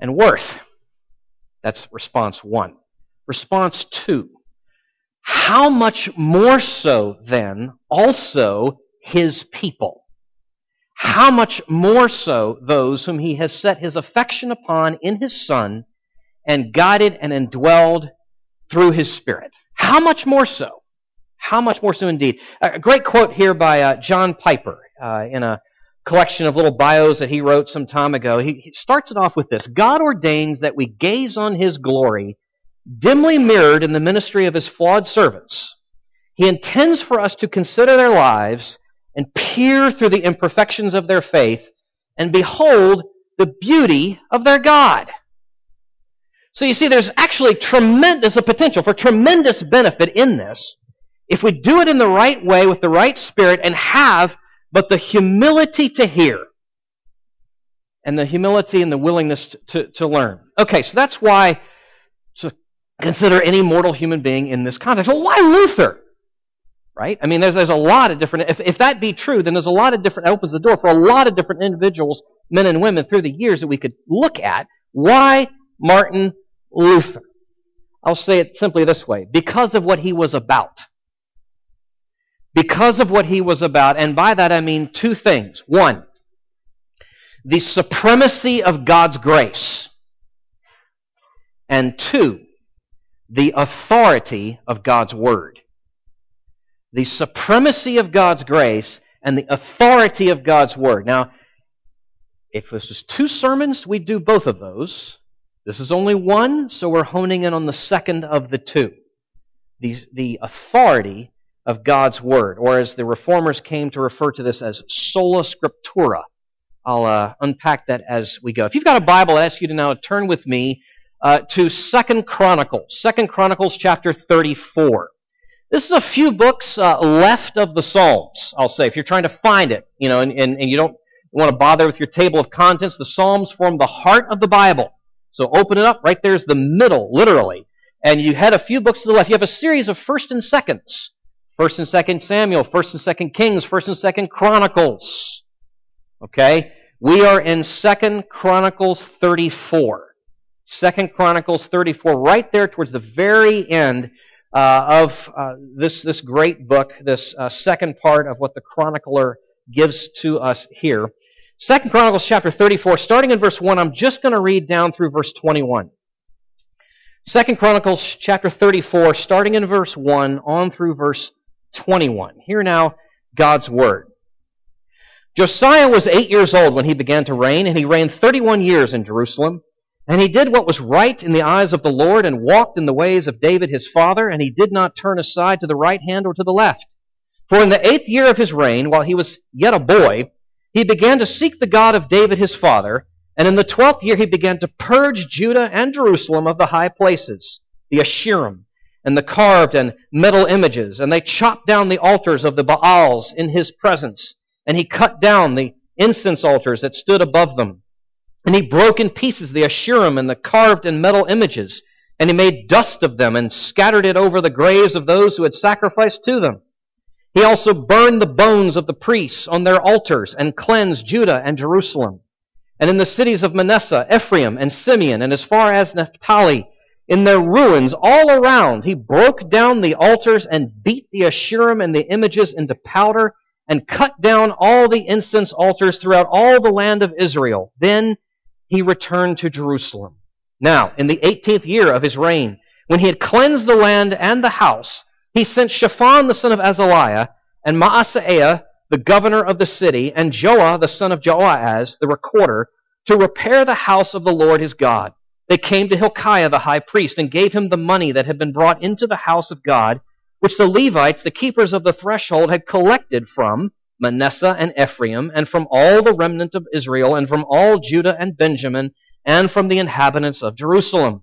and worth. That's response one. Response two. How much more so then also his people? How much more so those whom he has set his affection upon in his Son and guided and indwelled through his Spirit? How much more so? How much more so indeed? A great quote here by uh, John Piper uh, in a collection of little bios that he wrote some time ago. He, he starts it off with this God ordains that we gaze on his glory, dimly mirrored in the ministry of his flawed servants. He intends for us to consider their lives and peer through the imperfections of their faith and behold the beauty of their God. So you see, there's actually tremendous a potential for tremendous benefit in this if we do it in the right way with the right spirit and have but the humility to hear and the humility and the willingness to, to, learn. Okay, so that's why to consider any mortal human being in this context. Well, why Luther? Right? I mean, there's, there's a lot of different, if, if that be true, then there's a lot of different, it opens the door for a lot of different individuals, men and women, through the years that we could look at. Why Martin Luther? I'll say it simply this way because of what he was about. Because of what he was about, and by that I mean two things. One, the supremacy of God's grace. And two, the authority of God's Word the supremacy of God's grace and the authority of God's Word. Now, if this was two sermons, we'd do both of those. This is only one, so we're honing in on the second of the two. The, the authority of God's Word, or as the Reformers came to refer to this as sola scriptura. I'll uh, unpack that as we go. If you've got a Bible, I ask you to now turn with me uh, to Second Chronicles, Second Chronicles chapter 34. This is a few books uh, left of the Psalms, I'll say, if you're trying to find it, you know, and, and, and you don't want to bother with your table of contents. The Psalms form the heart of the Bible. So open it up. Right there's the middle, literally. And you had a few books to the left. You have a series of first and seconds. First and second Samuel, first and second Kings, first and second Chronicles. Okay? We are in Second Chronicles 34. Second Chronicles 34, right there towards the very end uh, of uh, this, this great book, this uh, second part of what the chronicler gives to us here. Second Chronicles chapter 34, starting in verse 1, I'm just going to read down through verse 21. Second Chronicles chapter 34, starting in verse 1 on through verse 21. Hear now God's word. Josiah was eight years old when he began to reign, and he reigned 31 years in Jerusalem. And he did what was right in the eyes of the Lord and walked in the ways of David his father, and he did not turn aside to the right hand or to the left. For in the eighth year of his reign, while he was yet a boy, he began to seek the God of David his father, and in the twelfth year he began to purge Judah and Jerusalem of the high places, the Asherim, and the carved and metal images, and they chopped down the altars of the Baals in his presence, and he cut down the incense altars that stood above them. And he broke in pieces the Asherim and the carved and metal images, and he made dust of them and scattered it over the graves of those who had sacrificed to them. He also burned the bones of the priests on their altars and cleansed Judah and Jerusalem. And in the cities of Manasseh, Ephraim, and Simeon, and as far as Naphtali, in their ruins all around, he broke down the altars and beat the Asherim and the images into powder and cut down all the incense altars throughout all the land of Israel. Then he returned to Jerusalem. Now, in the 18th year of his reign, when he had cleansed the land and the house, he sent Shaphan the son of Azaliah and Maaseiah the governor of the city and Joah the son of Joaz, the recorder to repair the house of the Lord his God. They came to Hilkiah the high priest and gave him the money that had been brought into the house of God, which the Levites, the keepers of the threshold, had collected from Manasseh and Ephraim, and from all the remnant of Israel, and from all Judah and Benjamin, and from the inhabitants of Jerusalem.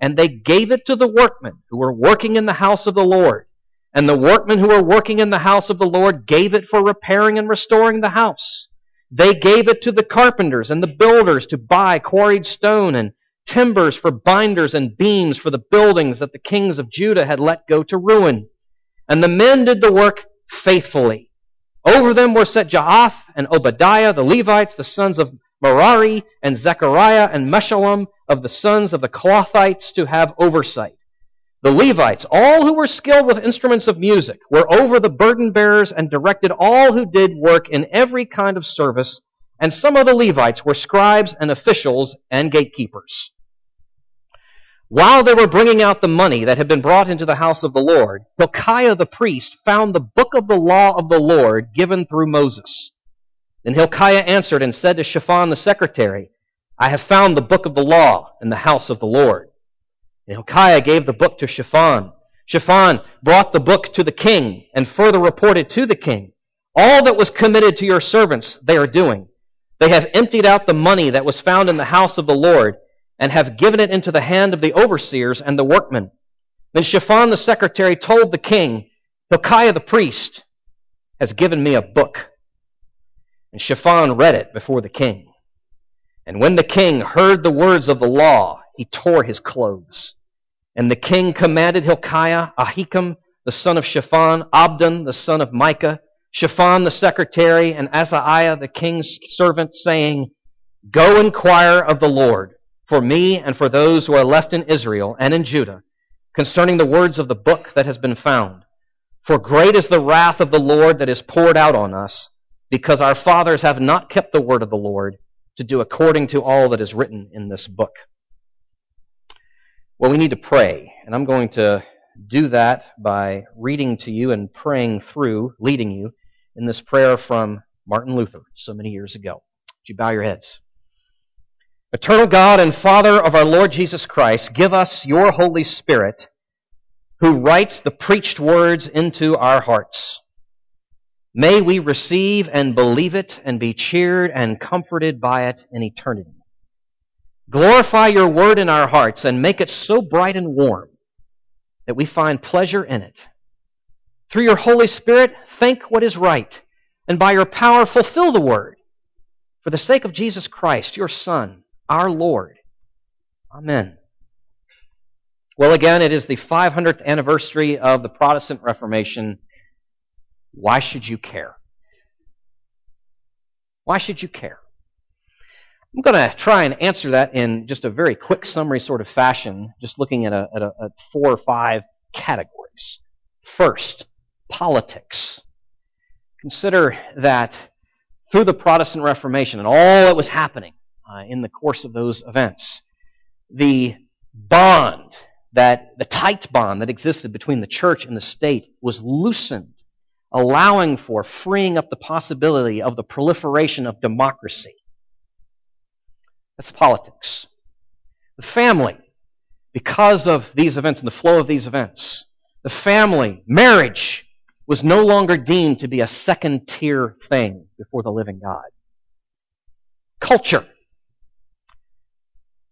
And they gave it to the workmen who were working in the house of the Lord. And the workmen who were working in the house of the Lord gave it for repairing and restoring the house. They gave it to the carpenters and the builders to buy quarried stone and timbers for binders and beams for the buildings that the kings of Judah had let go to ruin. And the men did the work faithfully. Over them were set Jahath and Obadiah, the Levites, the sons of Merari, and Zechariah, and Meshullam of the sons of the Kohathites to have oversight. The Levites, all who were skilled with instruments of music, were over the burden bearers and directed all who did work in every kind of service, and some of the Levites were scribes and officials and gatekeepers. While they were bringing out the money that had been brought into the house of the Lord, Hilkiah the priest found the book of the law of the Lord given through Moses. Then Hilkiah answered and said to Shaphan the secretary, I have found the book of the law in the house of the Lord. And Hilkiah gave the book to Shaphan. Shaphan brought the book to the king and further reported to the king, All that was committed to your servants they are doing. They have emptied out the money that was found in the house of the Lord and have given it into the hand of the overseers and the workmen. Then Shaphan the secretary told the king, Hilkiah the priest has given me a book. And Shaphan read it before the king. And when the king heard the words of the law, he tore his clothes. And the king commanded Hilkiah, Ahikam, the son of Shaphan, Abdon, the son of Micah, Shaphan the secretary, and Asaiah, the king's servant, saying, Go inquire of the Lord for me and for those who are left in Israel and in Judah concerning the words of the book that has been found. For great is the wrath of the Lord that is poured out on us, because our fathers have not kept the word of the Lord to do according to all that is written in this book. Well, we need to pray, and I'm going to do that by reading to you and praying through, leading you in this prayer from Martin Luther so many years ago. Would you bow your heads? Eternal God and Father of our Lord Jesus Christ, give us your Holy Spirit who writes the preached words into our hearts. May we receive and believe it and be cheered and comforted by it in eternity. Glorify your word in our hearts and make it so bright and warm that we find pleasure in it. Through your Holy Spirit, think what is right, and by your power, fulfill the word. For the sake of Jesus Christ, your Son, our Lord. Amen. Well, again, it is the 500th anniversary of the Protestant Reformation. Why should you care? Why should you care? I'm going to try and answer that in just a very quick summary sort of fashion, just looking at, a, at, a, at four or five categories. First, politics. Consider that through the Protestant Reformation and all that was happening uh, in the course of those events, the bond that the tight bond that existed between the church and the state was loosened, allowing for freeing up the possibility of the proliferation of democracy that's politics. The family, because of these events and the flow of these events, the family, marriage, was no longer deemed to be a second tier thing before the living God. Culture.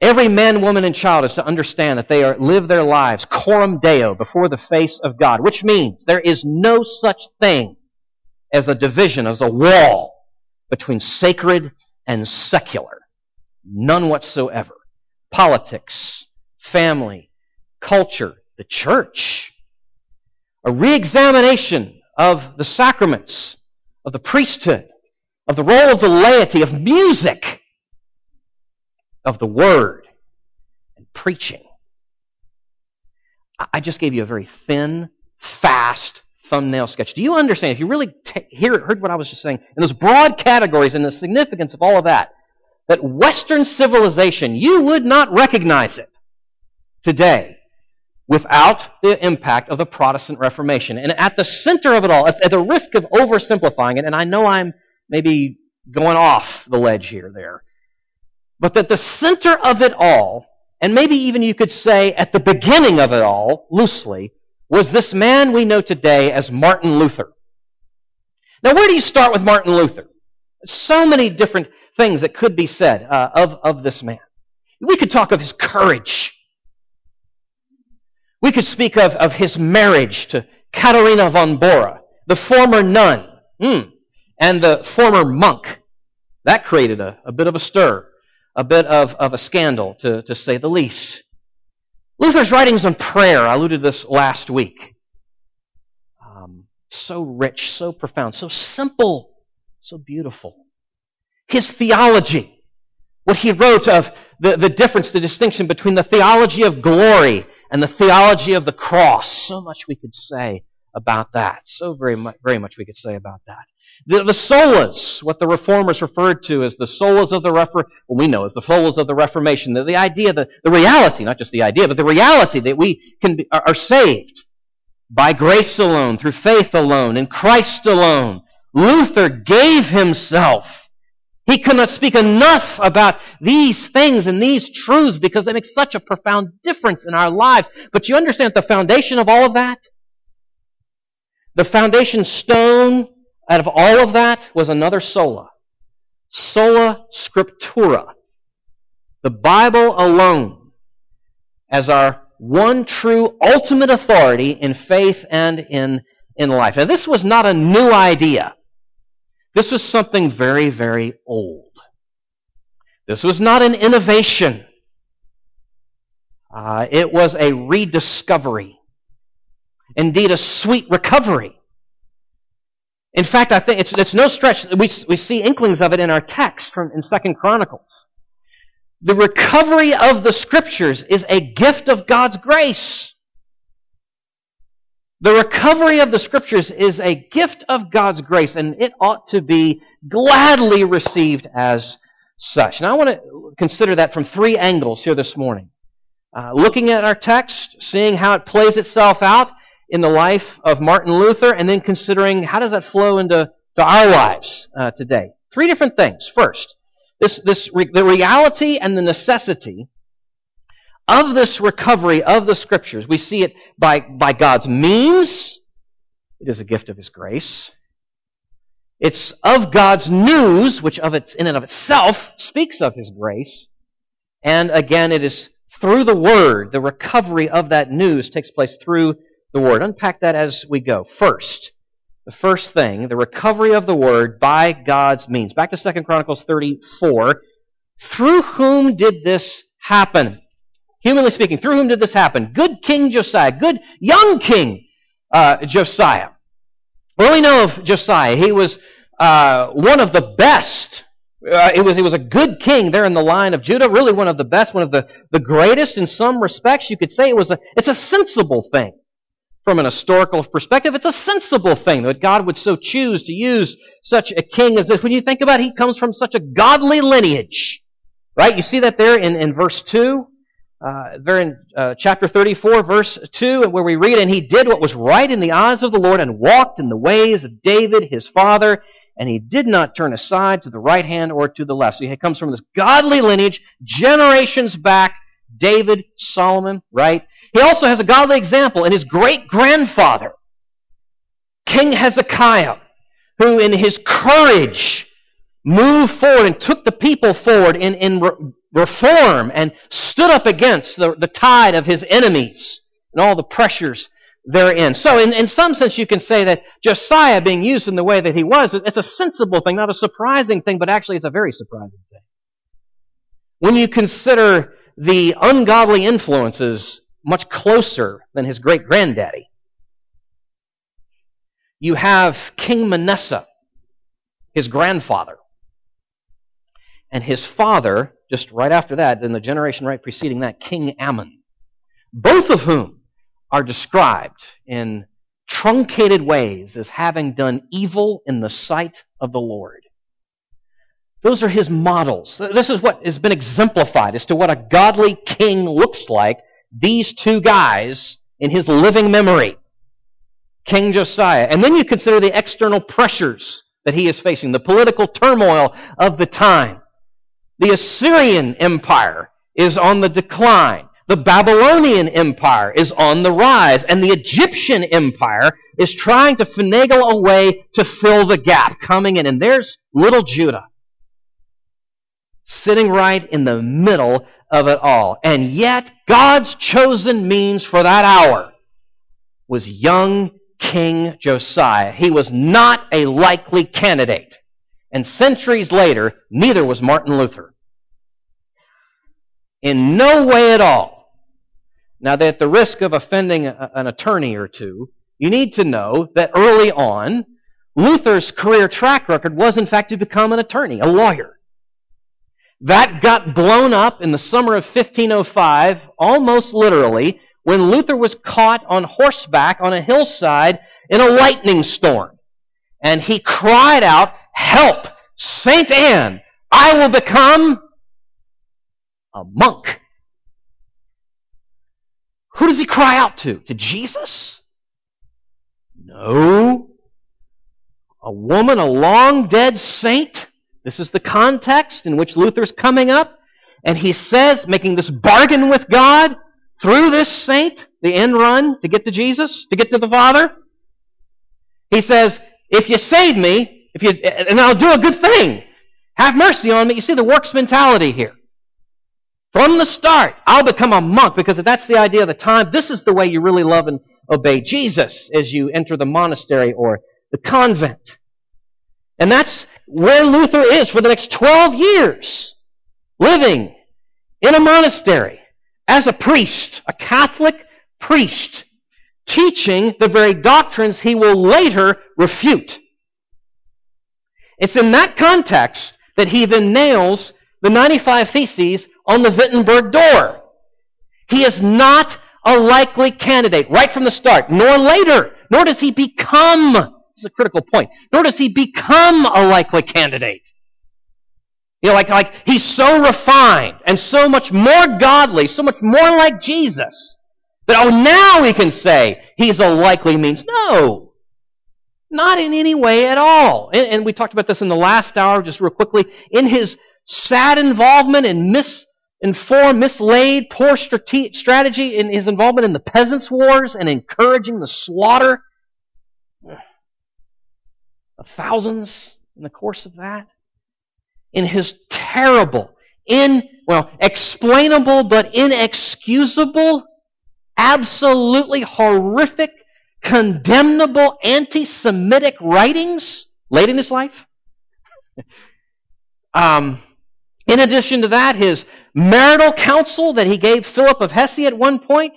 Every man, woman, and child is to understand that they are, live their lives coram deo before the face of God, which means there is no such thing as a division, as a wall between sacred and secular. None whatsoever. Politics, family, culture, the church. A re-examination of the sacraments, of the priesthood, of the role of the laity, of music, of the word, and preaching. I just gave you a very thin, fast thumbnail sketch. Do you understand? If you really t- hear, heard what I was just saying, in those broad categories and the significance of all of that, that Western civilization, you would not recognize it today without the impact of the Protestant Reformation. And at the center of it all, at the risk of oversimplifying it, and I know I'm maybe going off the ledge here there, but that the center of it all, and maybe even you could say at the beginning of it all, loosely, was this man we know today as Martin Luther. Now, where do you start with Martin Luther? So many different things that could be said uh, of, of this man. We could talk of his courage. We could speak of, of his marriage to Katharina von Bora, the former nun, mm, and the former monk. That created a, a bit of a stir, a bit of, of a scandal, to, to say the least. Luther's writings on prayer, I alluded to this last week. Um, so rich, so profound, so simple, so beautiful his theology, what he wrote of the, the difference, the distinction between the theology of glory and the theology of the cross. So much we could say about that. So very much, very much we could say about that. The, the solas, what the reformers referred to as the solas of the Reformation, well, we know as the solas of the Reformation, the, the idea, the, the reality, not just the idea, but the reality that we can be, are, are saved by grace alone, through faith alone, in Christ alone. Luther gave himself he could not speak enough about these things and these truths because they make such a profound difference in our lives. But you understand the foundation of all of that? The foundation stone out of all of that was another sola. Sola scriptura. The Bible alone as our one true ultimate authority in faith and in, in life. Now this was not a new idea. This was something very, very old. This was not an innovation. Uh, it was a rediscovery. Indeed, a sweet recovery. In fact, I think it's, it's no stretch. We, we see inklings of it in our text from in Second Chronicles. The recovery of the Scriptures is a gift of God's grace. The recovery of the scriptures is a gift of God's grace, and it ought to be gladly received as such. Now, I want to consider that from three angles here this morning. Uh, looking at our text, seeing how it plays itself out in the life of Martin Luther, and then considering how does that flow into to our lives uh, today. Three different things. First, this, this re- the reality and the necessity of this recovery of the scriptures. We see it by, by God's means. It is a gift of His grace. It's of God's news, which of its, in and of itself speaks of His grace. And again, it is through the Word. The recovery of that news takes place through the Word. Unpack that as we go. First, the first thing, the recovery of the Word by God's means. Back to 2 Chronicles 34. Through whom did this happen? Humanly speaking, through whom did this happen? Good King Josiah, good young King uh, Josiah. Well, we know of Josiah. He was uh, one of the best. Uh, it was he was a good king there in the line of Judah. Really, one of the best, one of the, the greatest in some respects. You could say it was a it's a sensible thing from an historical perspective. It's a sensible thing that God would so choose to use such a king as this. When you think about it, he comes from such a godly lineage, right? You see that there in, in verse two uh, there in uh, chapter 34, verse 2, where we read, And he did what was right in the eyes of the Lord and walked in the ways of David his father, and he did not turn aside to the right hand or to the left. So he comes from this godly lineage, generations back, David, Solomon, right? He also has a godly example in his great grandfather, King Hezekiah, who in his courage moved forward and took the people forward in, in reform and stood up against the, the tide of his enemies and all the pressures therein. So, in, in some sense, you can say that Josiah being used in the way that he was, it's a sensible thing, not a surprising thing, but actually it's a very surprising thing. When you consider the ungodly influences much closer than his great granddaddy, you have King Manasseh, his grandfather, and his father, just right after that, then the generation right preceding that, King Amon, Both of whom are described in truncated ways as having done evil in the sight of the Lord. Those are his models. This is what has been exemplified as to what a godly king looks like. These two guys in his living memory. King Josiah. And then you consider the external pressures that he is facing, the political turmoil of the time. The Assyrian Empire is on the decline. The Babylonian Empire is on the rise. And the Egyptian Empire is trying to finagle a way to fill the gap coming in. And there's little Judah sitting right in the middle of it all. And yet, God's chosen means for that hour was young King Josiah. He was not a likely candidate. And centuries later, neither was Martin Luther. In no way at all. Now, at the risk of offending an attorney or two, you need to know that early on, Luther's career track record was, in fact, to become an attorney, a lawyer. That got blown up in the summer of 1505, almost literally, when Luther was caught on horseback on a hillside in a lightning storm. And he cried out, Help! Saint Anne! I will become a monk. Who does he cry out to? To Jesus? No. A woman, a long dead saint. This is the context in which Luther's coming up. And he says, making this bargain with God through this saint, the end run to get to Jesus, to get to the Father. He says, if you save me, if you, and I'll do a good thing, have mercy on me. You see the works mentality here. From the start, I'll become a monk because that's the idea of the time. This is the way you really love and obey Jesus as you enter the monastery or the convent. And that's where Luther is for the next 12 years, living in a monastery as a priest, a Catholic priest, teaching the very doctrines he will later refute. It's in that context that he then nails the 95 Theses on the Wittenberg door. He is not a likely candidate right from the start, nor later, nor does he become, this is a critical point, nor does he become a likely candidate. You know, like, like he's so refined and so much more godly, so much more like Jesus, that oh, now we can say he's a likely means. No. Not in any way at all. And, and we talked about this in the last hour, just real quickly. In his sad involvement in misinformed, mislaid, poor strate- strategy, in his involvement in the Peasants' Wars and encouraging the slaughter of thousands in the course of that in his terrible, in, well, explainable but inexcusable, absolutely horrific, condemnable anti Semitic writings late in his life. um, in addition to that, his marital counsel that he gave Philip of Hesse at one point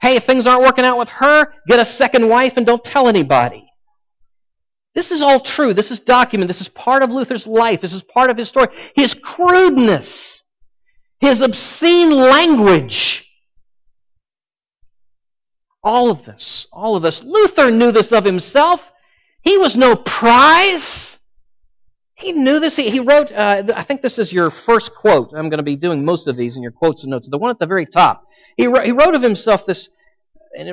hey, if things aren't working out with her, get a second wife and don't tell anybody. This is all true. This is documented. This is part of Luther's life. This is part of his story. His crudeness, his obscene language. All of this, all of this. Luther knew this of himself. He was no prize. He knew this. He, he wrote, uh, I think this is your first quote. I'm going to be doing most of these in your quotes and notes. The one at the very top. He, wrote, he wrote of himself this,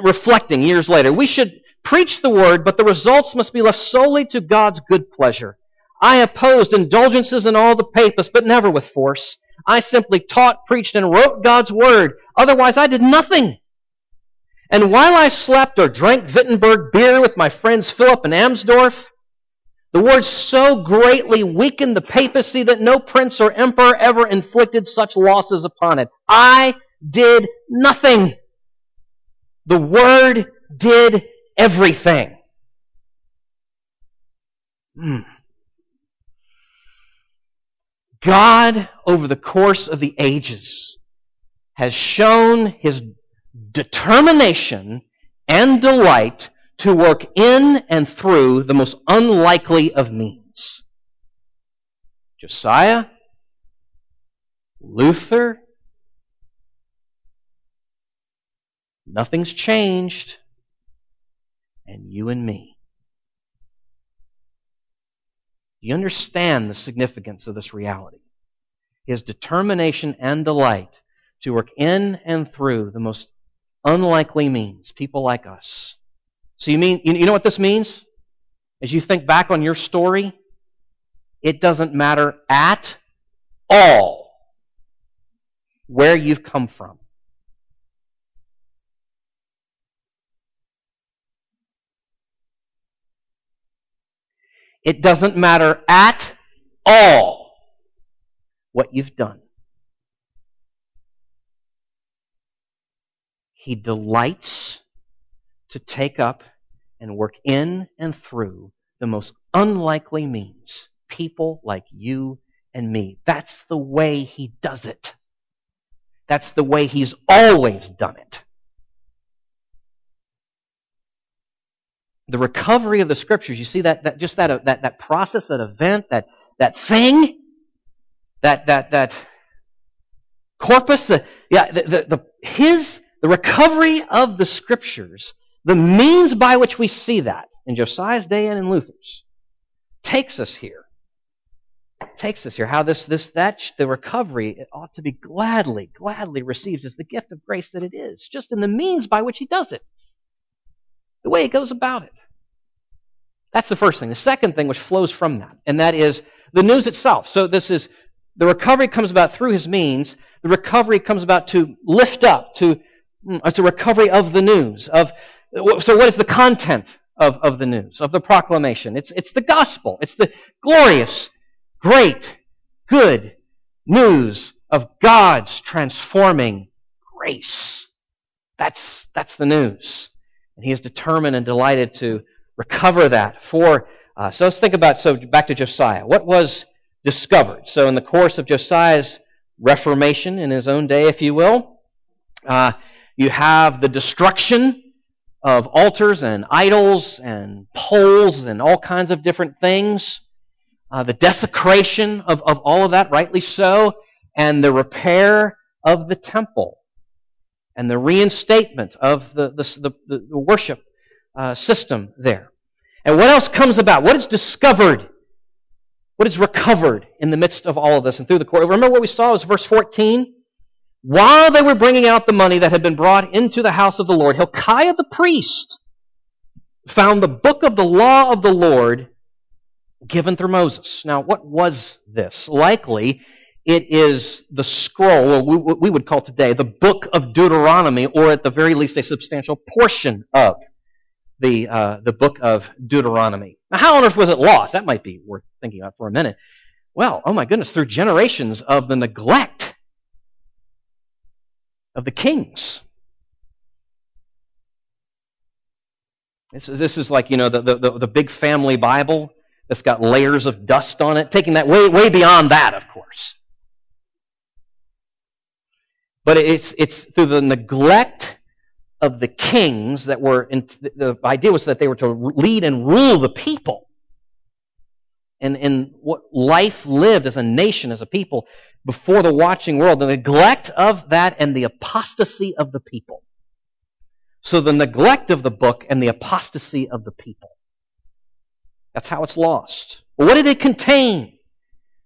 reflecting years later. We should Preach the word, but the results must be left solely to God's good pleasure. I opposed indulgences in all the papists, but never with force. I simply taught, preached, and wrote God's word. Otherwise, I did nothing. And while I slept or drank Wittenberg beer with my friends Philip and Amsdorf, the word so greatly weakened the papacy that no prince or emperor ever inflicted such losses upon it. I did nothing. The word did everything. Hmm. God, over the course of the ages, has shown his determination and delight to work in and through the most unlikely of means. Josiah, Luther, nothing's changed and you and me. Do you understand the significance of this reality? His determination and delight to work in and through the most unlikely means, people like us. So you mean you know what this means? As you think back on your story, it doesn't matter at all where you've come from. It doesn't matter at all what you've done. He delights to take up and work in and through the most unlikely means. People like you and me. That's the way he does it. That's the way he's always done it. The recovery of the scriptures, you see that, that just that, uh, that, that process, that event, that, that thing, that, that, that corpus, the, yeah, the, the, the, his, the recovery of the scriptures, the means by which we see that in Josiah's day and in Luther's, takes us here. Takes us here. How this, this, that, the recovery it ought to be gladly, gladly received as the gift of grace that it is, just in the means by which he does it. The way he goes about it. That's the first thing. The second thing which flows from that, and that is the news itself. So this is the recovery comes about through his means. The recovery comes about to lift up, to mm, it's a recovery of the news. Of so, what is the content of, of the news of the proclamation? It's it's the gospel. It's the glorious, great, good news of God's transforming grace. That's that's the news, and He is determined and delighted to recover that for. Uh, so let's think about so back to Josiah. What was discovered. So, in the course of Josiah's reformation in his own day, if you will, uh, you have the destruction of altars and idols and poles and all kinds of different things, uh, the desecration of, of all of that, rightly so, and the repair of the temple and the reinstatement of the, the, the, the worship uh, system there. And what else comes about? What is discovered what is recovered in the midst of all of this and through the court. Remember what we saw was verse 14? While they were bringing out the money that had been brought into the house of the Lord, Hilkiah the priest found the book of the law of the Lord given through Moses. Now, what was this? Likely, it is the scroll, or what we would call today the book of Deuteronomy, or at the very least a substantial portion of the, uh, the book of Deuteronomy. Now, how on earth was it lost? That might be worth thinking about for a minute. Well, oh my goodness, through generations of the neglect of the kings. This is, this is like, you know, the, the, the big family Bible that's got layers of dust on it, taking that way, way beyond that, of course. But it's, it's through the neglect of the kings that were, in, the idea was that they were to lead and rule the people. And, and what life lived as a nation, as a people, before the watching world, the neglect of that and the apostasy of the people. So the neglect of the book and the apostasy of the people. That's how it's lost. What did it contain?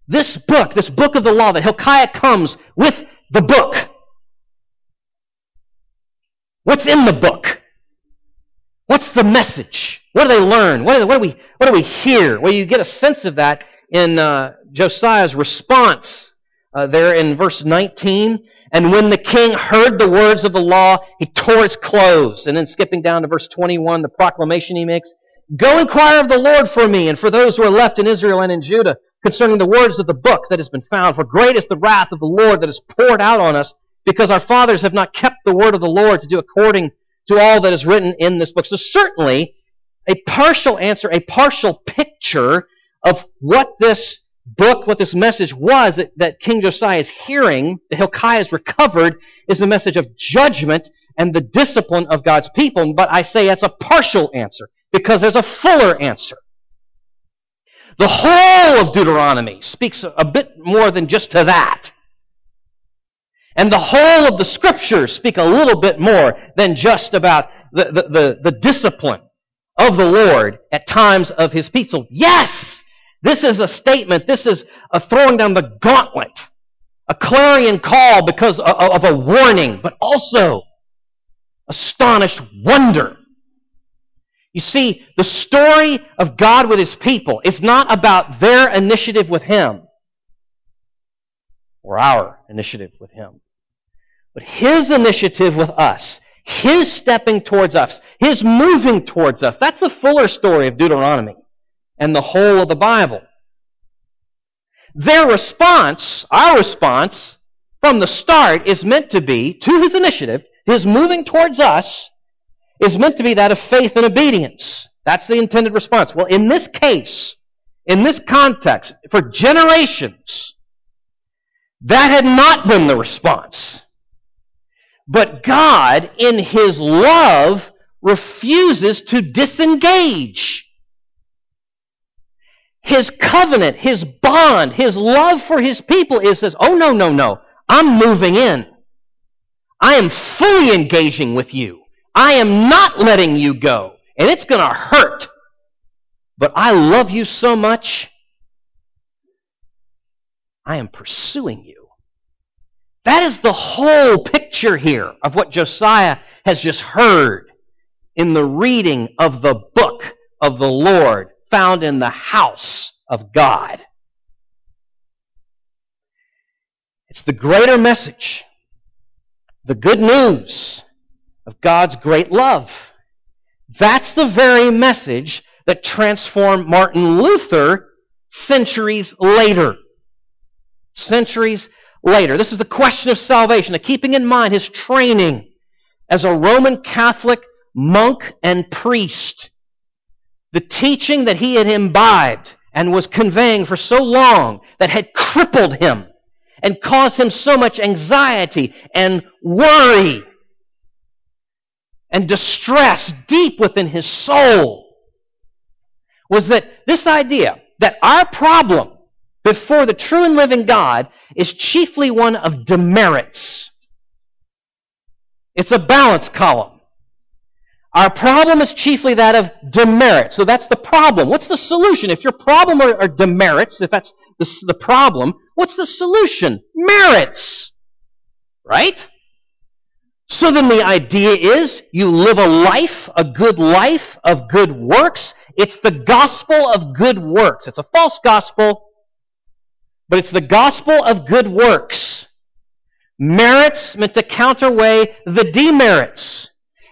This book, this book of the law, that Hilkiah comes with the book. What's in the book? What's the message? What do they learn? What do, what do we what do we hear? Well, you get a sense of that in uh, Josiah's response uh, there in verse 19. And when the king heard the words of the law, he tore his clothes. And then skipping down to verse 21, the proclamation he makes Go inquire of the Lord for me and for those who are left in Israel and in Judah concerning the words of the book that has been found. For great is the wrath of the Lord that is poured out on us because our fathers have not kept the word of the Lord to do according to all that is written in this book. So certainly, a partial answer, a partial picture of what this book, what this message was that, that King Josiah is hearing, that Hilkiah has recovered, is a message of judgment and the discipline of God's people. But I say that's a partial answer because there's a fuller answer. The whole of Deuteronomy speaks a bit more than just to that. And the whole of the scriptures speak a little bit more than just about the, the, the, the discipline of the Lord at times of his people. Yes! This is a statement. This is a throwing down the gauntlet. A clarion call because of a warning, but also astonished wonder. You see, the story of God with his people is not about their initiative with him or our initiative with him. But his initiative with us, his stepping towards us, his moving towards us, that's the fuller story of Deuteronomy and the whole of the Bible. Their response, our response, from the start is meant to be, to his initiative, his moving towards us, is meant to be that of faith and obedience. That's the intended response. Well, in this case, in this context, for generations, that had not been the response. But God, in His love, refuses to disengage. his covenant, his bond, his love for his people is says, oh no, no, no. I'm moving in. I am fully engaging with you. I am not letting you go. And it's going to hurt. But I love you so much. I am pursuing you. That is the whole picture here of what Josiah has just heard in the reading of the book of the Lord found in the house of God. It's the greater message, the good news of God's great love. That's the very message that transformed Martin Luther centuries later. Centuries later. This is the question of salvation, keeping in mind his training as a Roman Catholic monk and priest. The teaching that he had imbibed and was conveying for so long that had crippled him and caused him so much anxiety and worry and distress deep within his soul was that this idea that our problem before the true and living God is chiefly one of demerits. It's a balance column. Our problem is chiefly that of demerit. So that's the problem. What's the solution? If your problem are, are demerits, if that's the, the problem, what's the solution? Merits. Right? So then the idea is you live a life, a good life of good works. It's the gospel of good works. It's a false gospel, but it's the gospel of good works. Merits meant to counterweigh the demerits.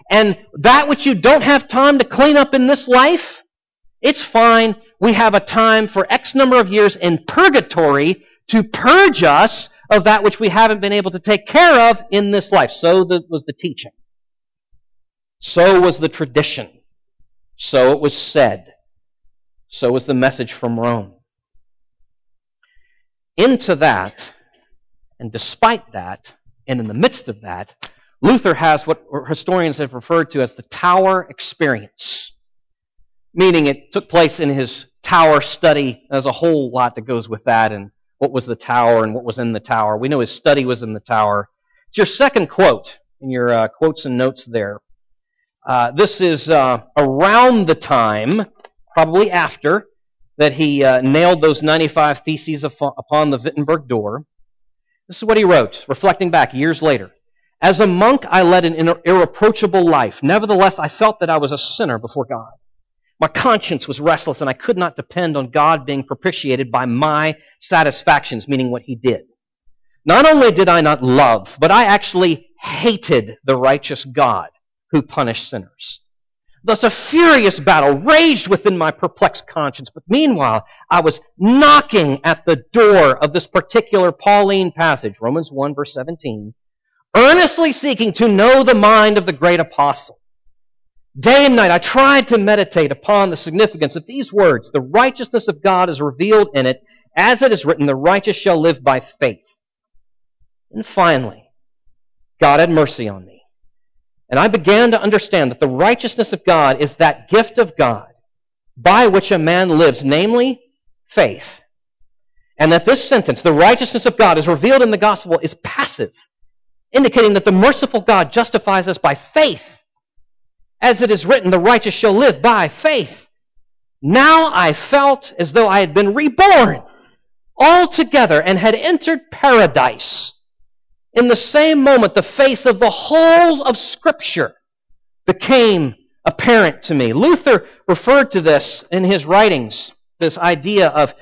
And that which you don't have time to clean up in this life, it's fine. We have a time for X number of years in purgatory to purge us of that which we haven't been able to take care of in this life. So was the teaching. So was the tradition. So it was said. So was the message from Rome. Into that, and despite that, and in the midst of that, Luther has what historians have referred to as the tower experience, meaning it took place in his tower study. There's a whole lot that goes with that, and what was the tower and what was in the tower. We know his study was in the tower. It's your second quote in your uh, quotes and notes there. Uh, this is uh, around the time, probably after, that he uh, nailed those 95 theses upon the Wittenberg door. This is what he wrote, reflecting back years later. As a monk, I led an irreproachable life. Nevertheless, I felt that I was a sinner before God. My conscience was restless, and I could not depend on God being propitiated by my satisfactions, meaning what He did. Not only did I not love, but I actually hated the righteous God who punished sinners. Thus, a furious battle raged within my perplexed conscience. But meanwhile, I was knocking at the door of this particular Pauline passage, Romans 1, verse 17, earnestly seeking to know the mind of the great apostle. Day and night I tried to meditate upon the significance of these words. The righteousness of God is revealed in it, as it is written, the righteous shall live by faith. And finally, God had mercy on me. And I began to understand that the righteousness of God is that gift of God by which a man lives, namely faith. And that this sentence, the righteousness of God is revealed in the gospel, is passive indicating that the merciful God justifies us by faith. As it is written, the righteous shall live by faith. Now I felt as though I had been reborn altogether and had entered paradise. In the same moment, the face of the whole of Scripture became apparent to me. Luther referred to this in his writings, this idea of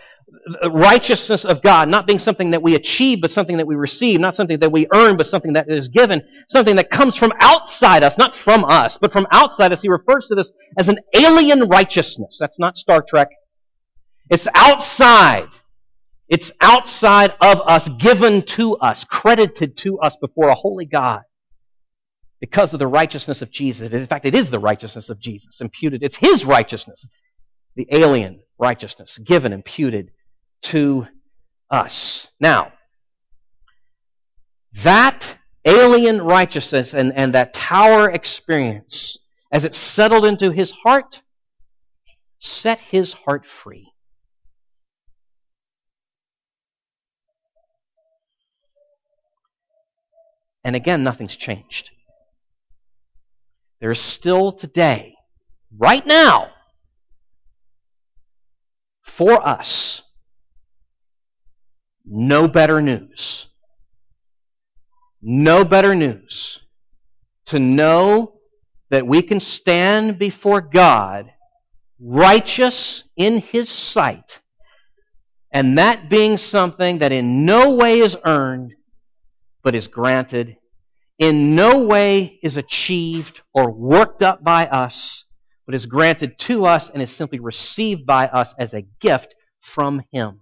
righteousness of God not being something that we achieve, but something that we receive, not something that we earn, but something that is given, something that comes from outside us, not from us, but from outside us. He refers to this as an alien righteousness. That's not Star Trek. It's outside. It's outside of us, given to us, credited to us before a holy God. Because of the righteousness of Jesus. In fact, it is the righteousness of Jesus, imputed. It's His righteousness. The alien righteousness, given, imputed to us. Now, that alien righteousness and, and that tower experience, as it settled into his heart, set his heart free. And again, nothing's changed. There is still today, right now, for us, no better news. No better news to know that we can stand before God righteous in His sight, and that being something that in no way is earned, but is granted, in no way is achieved or worked up by us, but is granted to us and is simply received by us as a gift from Him.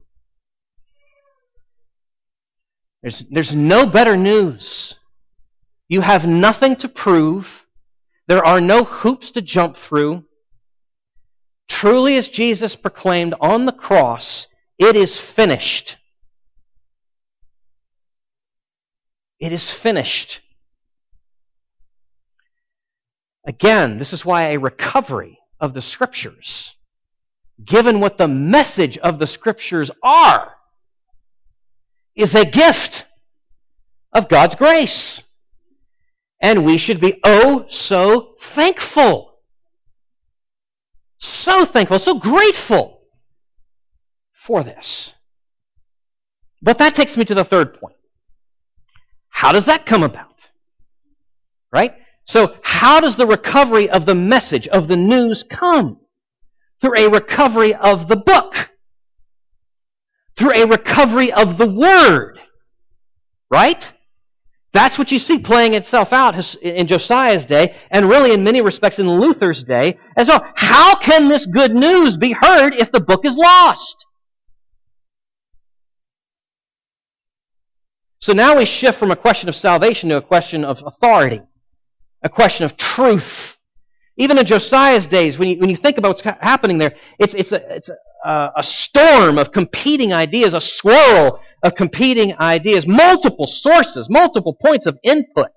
There's, there's no better news. You have nothing to prove. There are no hoops to jump through. Truly, as Jesus proclaimed on the cross, it is finished. It is finished. Again, this is why a recovery of the Scriptures, given what the message of the Scriptures are, is a gift of God's grace. And we should be oh so thankful. So thankful, so grateful for this. But that takes me to the third point. How does that come about? Right? So, how does the recovery of the message, of the news come? Through a recovery of the book. Through a recovery of the word. Right? That's what you see playing itself out in Josiah's day, and really in many respects in Luther's day as well. How can this good news be heard if the book is lost? So now we shift from a question of salvation to a question of authority, a question of truth. Even in Josiah's days, when you, when you think about what's happening there, it's, it's, a, it's a, a storm of competing ideas, a swirl of competing ideas, multiple sources, multiple points of input.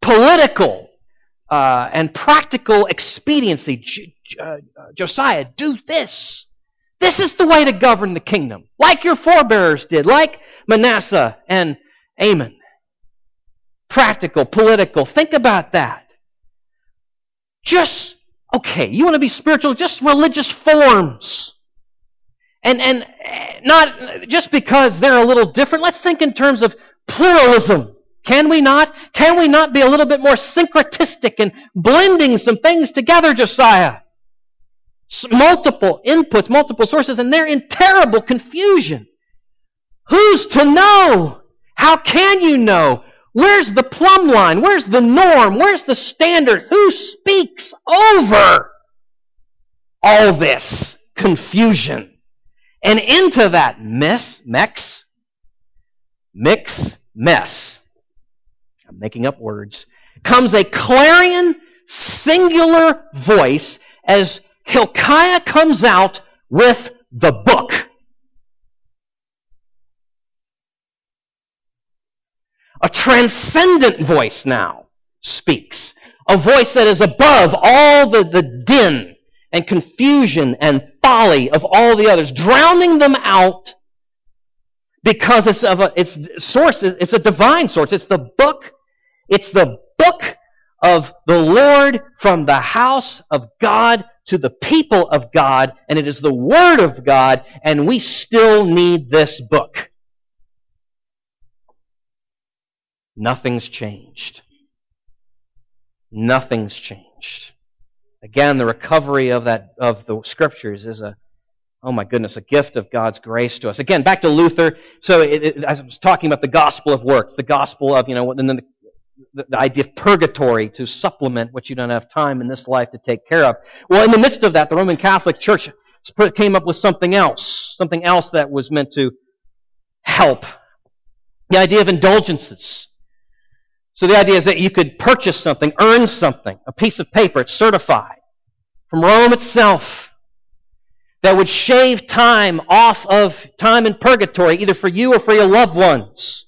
Political uh, and practical expediency. J- uh, Josiah, do this. This is the way to govern the kingdom, like your forebears did, like Manasseh and Amon. Practical, political. Think about that. Just, okay, you want to be spiritual, just religious forms. And, and eh, not just because they're a little different. Let's think in terms of pluralism. Can we not? Can we not be a little bit more syncretistic and blending some things together, Josiah? Multiple inputs, multiple sources, and they're in terrible confusion. Who's to know? How can you know? Where's the plumb line? Where's the norm? Where's the standard? Who speaks over all this confusion? And into that mess, mix, mix, mess, I'm making up words, comes a clarion singular voice as Hilkiah comes out with the book. A transcendent voice now speaks. A voice that is above all the, the din and confusion and folly of all the others, drowning them out because it's of a, its source, it's a divine source. It's the book, it's the book of the Lord from the house of God to the people of God, and it is the Word of God, and we still need this book. Nothing's changed. Nothing's changed. Again, the recovery of that of the scriptures is a oh my goodness, a gift of God's grace to us. Again, back to Luther. So it, it, I was talking about the gospel of works, the gospel of you know, and then the, the, the idea of purgatory to supplement what you don't have time in this life to take care of. Well, in the midst of that, the Roman Catholic Church came up with something else, something else that was meant to help. The idea of indulgences. So the idea is that you could purchase something, earn something, a piece of paper, it's certified from Rome itself that would shave time off of time in purgatory, either for you or for your loved ones.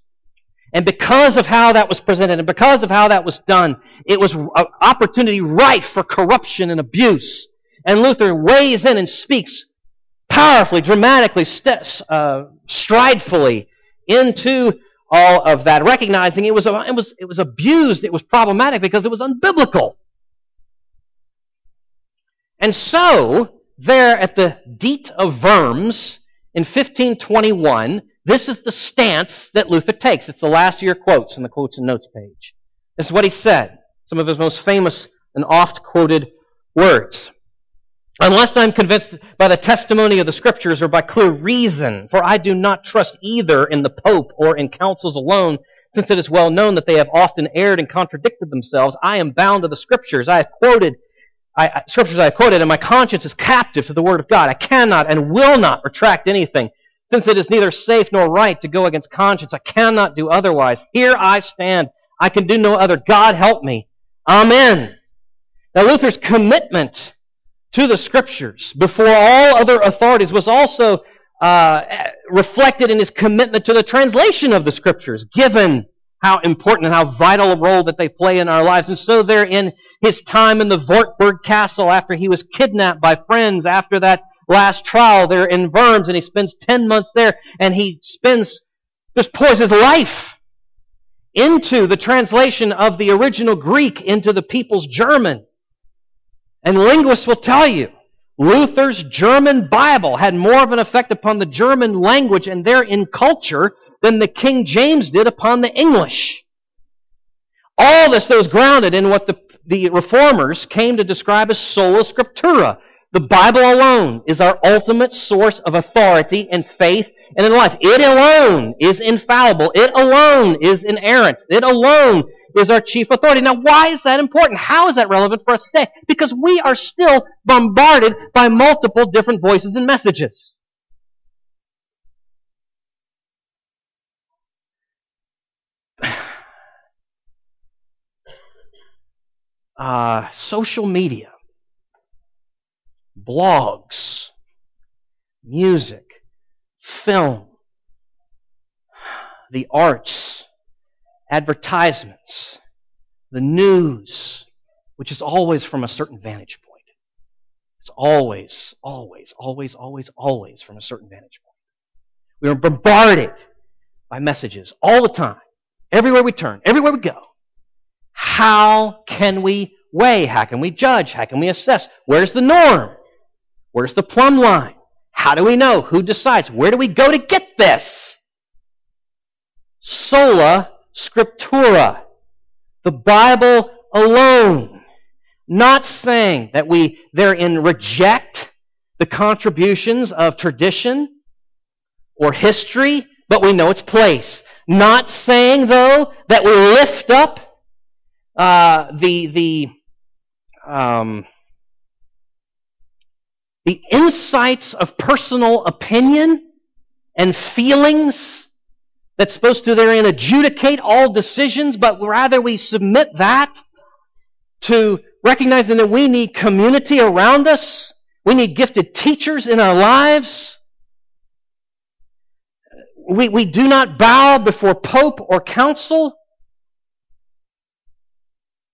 And because of how that was presented and because of how that was done, it was an opportunity rife for corruption and abuse. And Luther weighs in and speaks powerfully, dramatically, uh, stridefully into all of that, recognizing it was, it was, it was abused, it was problematic because it was unbiblical. And so, there at the Diet of Worms in 1521, this is the stance that Luther takes. It's the last your quotes in the quotes and notes page. This is what he said. Some of his most famous and oft quoted words. Unless I'm convinced by the testimony of the Scriptures or by clear reason, for I do not trust either in the Pope or in councils alone, since it is well known that they have often erred and contradicted themselves. I am bound to the Scriptures. I have quoted I, Scriptures I have quoted, and my conscience is captive to the Word of God. I cannot and will not retract anything, since it is neither safe nor right to go against conscience. I cannot do otherwise. Here I stand. I can do no other. God help me. Amen. Now Luther's commitment to the scriptures before all other authorities was also uh, reflected in his commitment to the translation of the scriptures, given how important and how vital a role that they play in our lives. And so there in his time in the Wartburg Castle after he was kidnapped by friends after that last trial there in Worms and he spends 10 months there and he spends, just pours his life into the translation of the original Greek into the people's German. And linguists will tell you Luther's German Bible had more of an effect upon the German language and therein culture than the King James did upon the English. All this was grounded in what the, the reformers came to describe as sola scriptura. The Bible alone is our ultimate source of authority and faith and in life. It alone is infallible. It alone is inerrant. It alone is our chief authority. Now, why is that important? How is that relevant for us today? Because we are still bombarded by multiple different voices and messages. Uh, social media, blogs, music, film, the arts, advertisements, the news, which is always from a certain vantage point. It's always, always, always, always, always from a certain vantage point. We are bombarded by messages all the time, everywhere we turn, everywhere we go. How can we weigh? How can we judge? How can we assess? Where's the norm? Where's the plumb line? How do we know? Who decides? Where do we go to get this? Sola scriptura. The Bible alone. Not saying that we therein reject the contributions of tradition or history, but we know its place. Not saying, though, that we lift up uh, the the um, the insights of personal opinion and feelings that's supposed to therein adjudicate all decisions, but rather we submit that to recognizing that we need community around us. We need gifted teachers in our lives. We, we do not bow before pope or council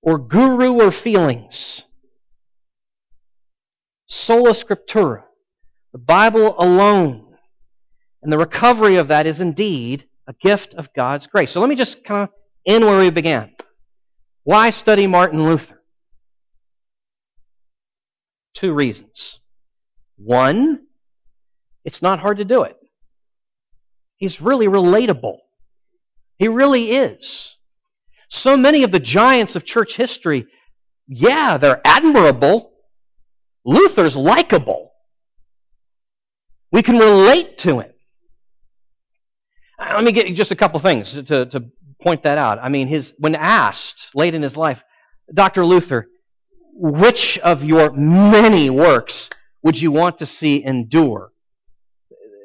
or guru or feelings. Sola Scriptura, the Bible alone. And the recovery of that is indeed a gift of God's grace. So let me just kind of end where we began. Why study Martin Luther? Two reasons. One, it's not hard to do it. He's really relatable. He really is. So many of the giants of church history, yeah, they're admirable. Luther's likable. We can relate to him. Let me get just a couple things to, to point that out. I mean, his when asked late in his life, Dr. Luther, which of your many works would you want to see endure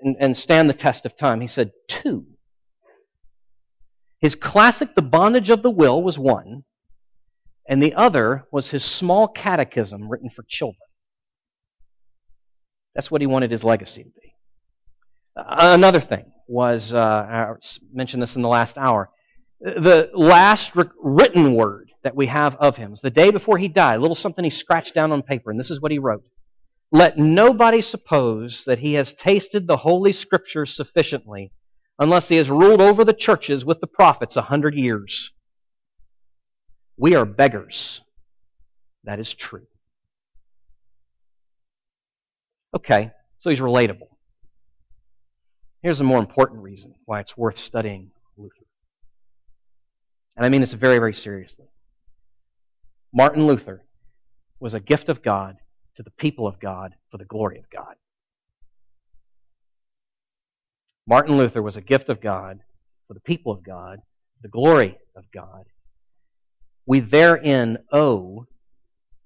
and, and stand the test of time? He said, two. His classic The Bondage of the Will was one, and the other was his small catechism written for children. That's what he wanted his legacy to be. Another thing was, uh, I mentioned this in the last hour, the last written word that we have of him is the day before he died, a little something he scratched down on paper, and this is what he wrote. Let nobody suppose that he has tasted the Holy Scriptures sufficiently unless he has ruled over the churches with the prophets a hundred years. We are beggars. That is true. Okay, so he's relatable. Here's a more important reason why it's worth studying Luther. And I mean this very, very seriously. Martin Luther was a gift of God to the people of God for the glory of God. Martin Luther was a gift of God for the people of God, the glory of God. We therein owe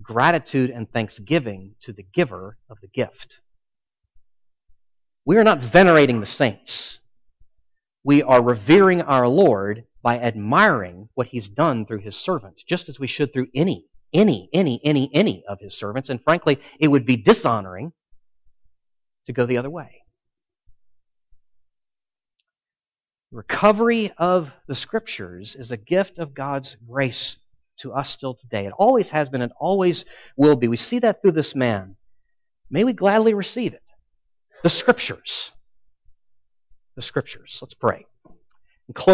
gratitude and thanksgiving to the giver of the gift. We are not venerating the saints. We are revering our Lord by admiring what he's done through his servant, just as we should through any, any, any, any, any of his servants. And frankly, it would be dishonoring to go the other way. Recovery of the scriptures is a gift of God's grace to us still today. It always has been and always will be. We see that through this man. May we gladly receive it. The scriptures. The scriptures. Let's pray. In close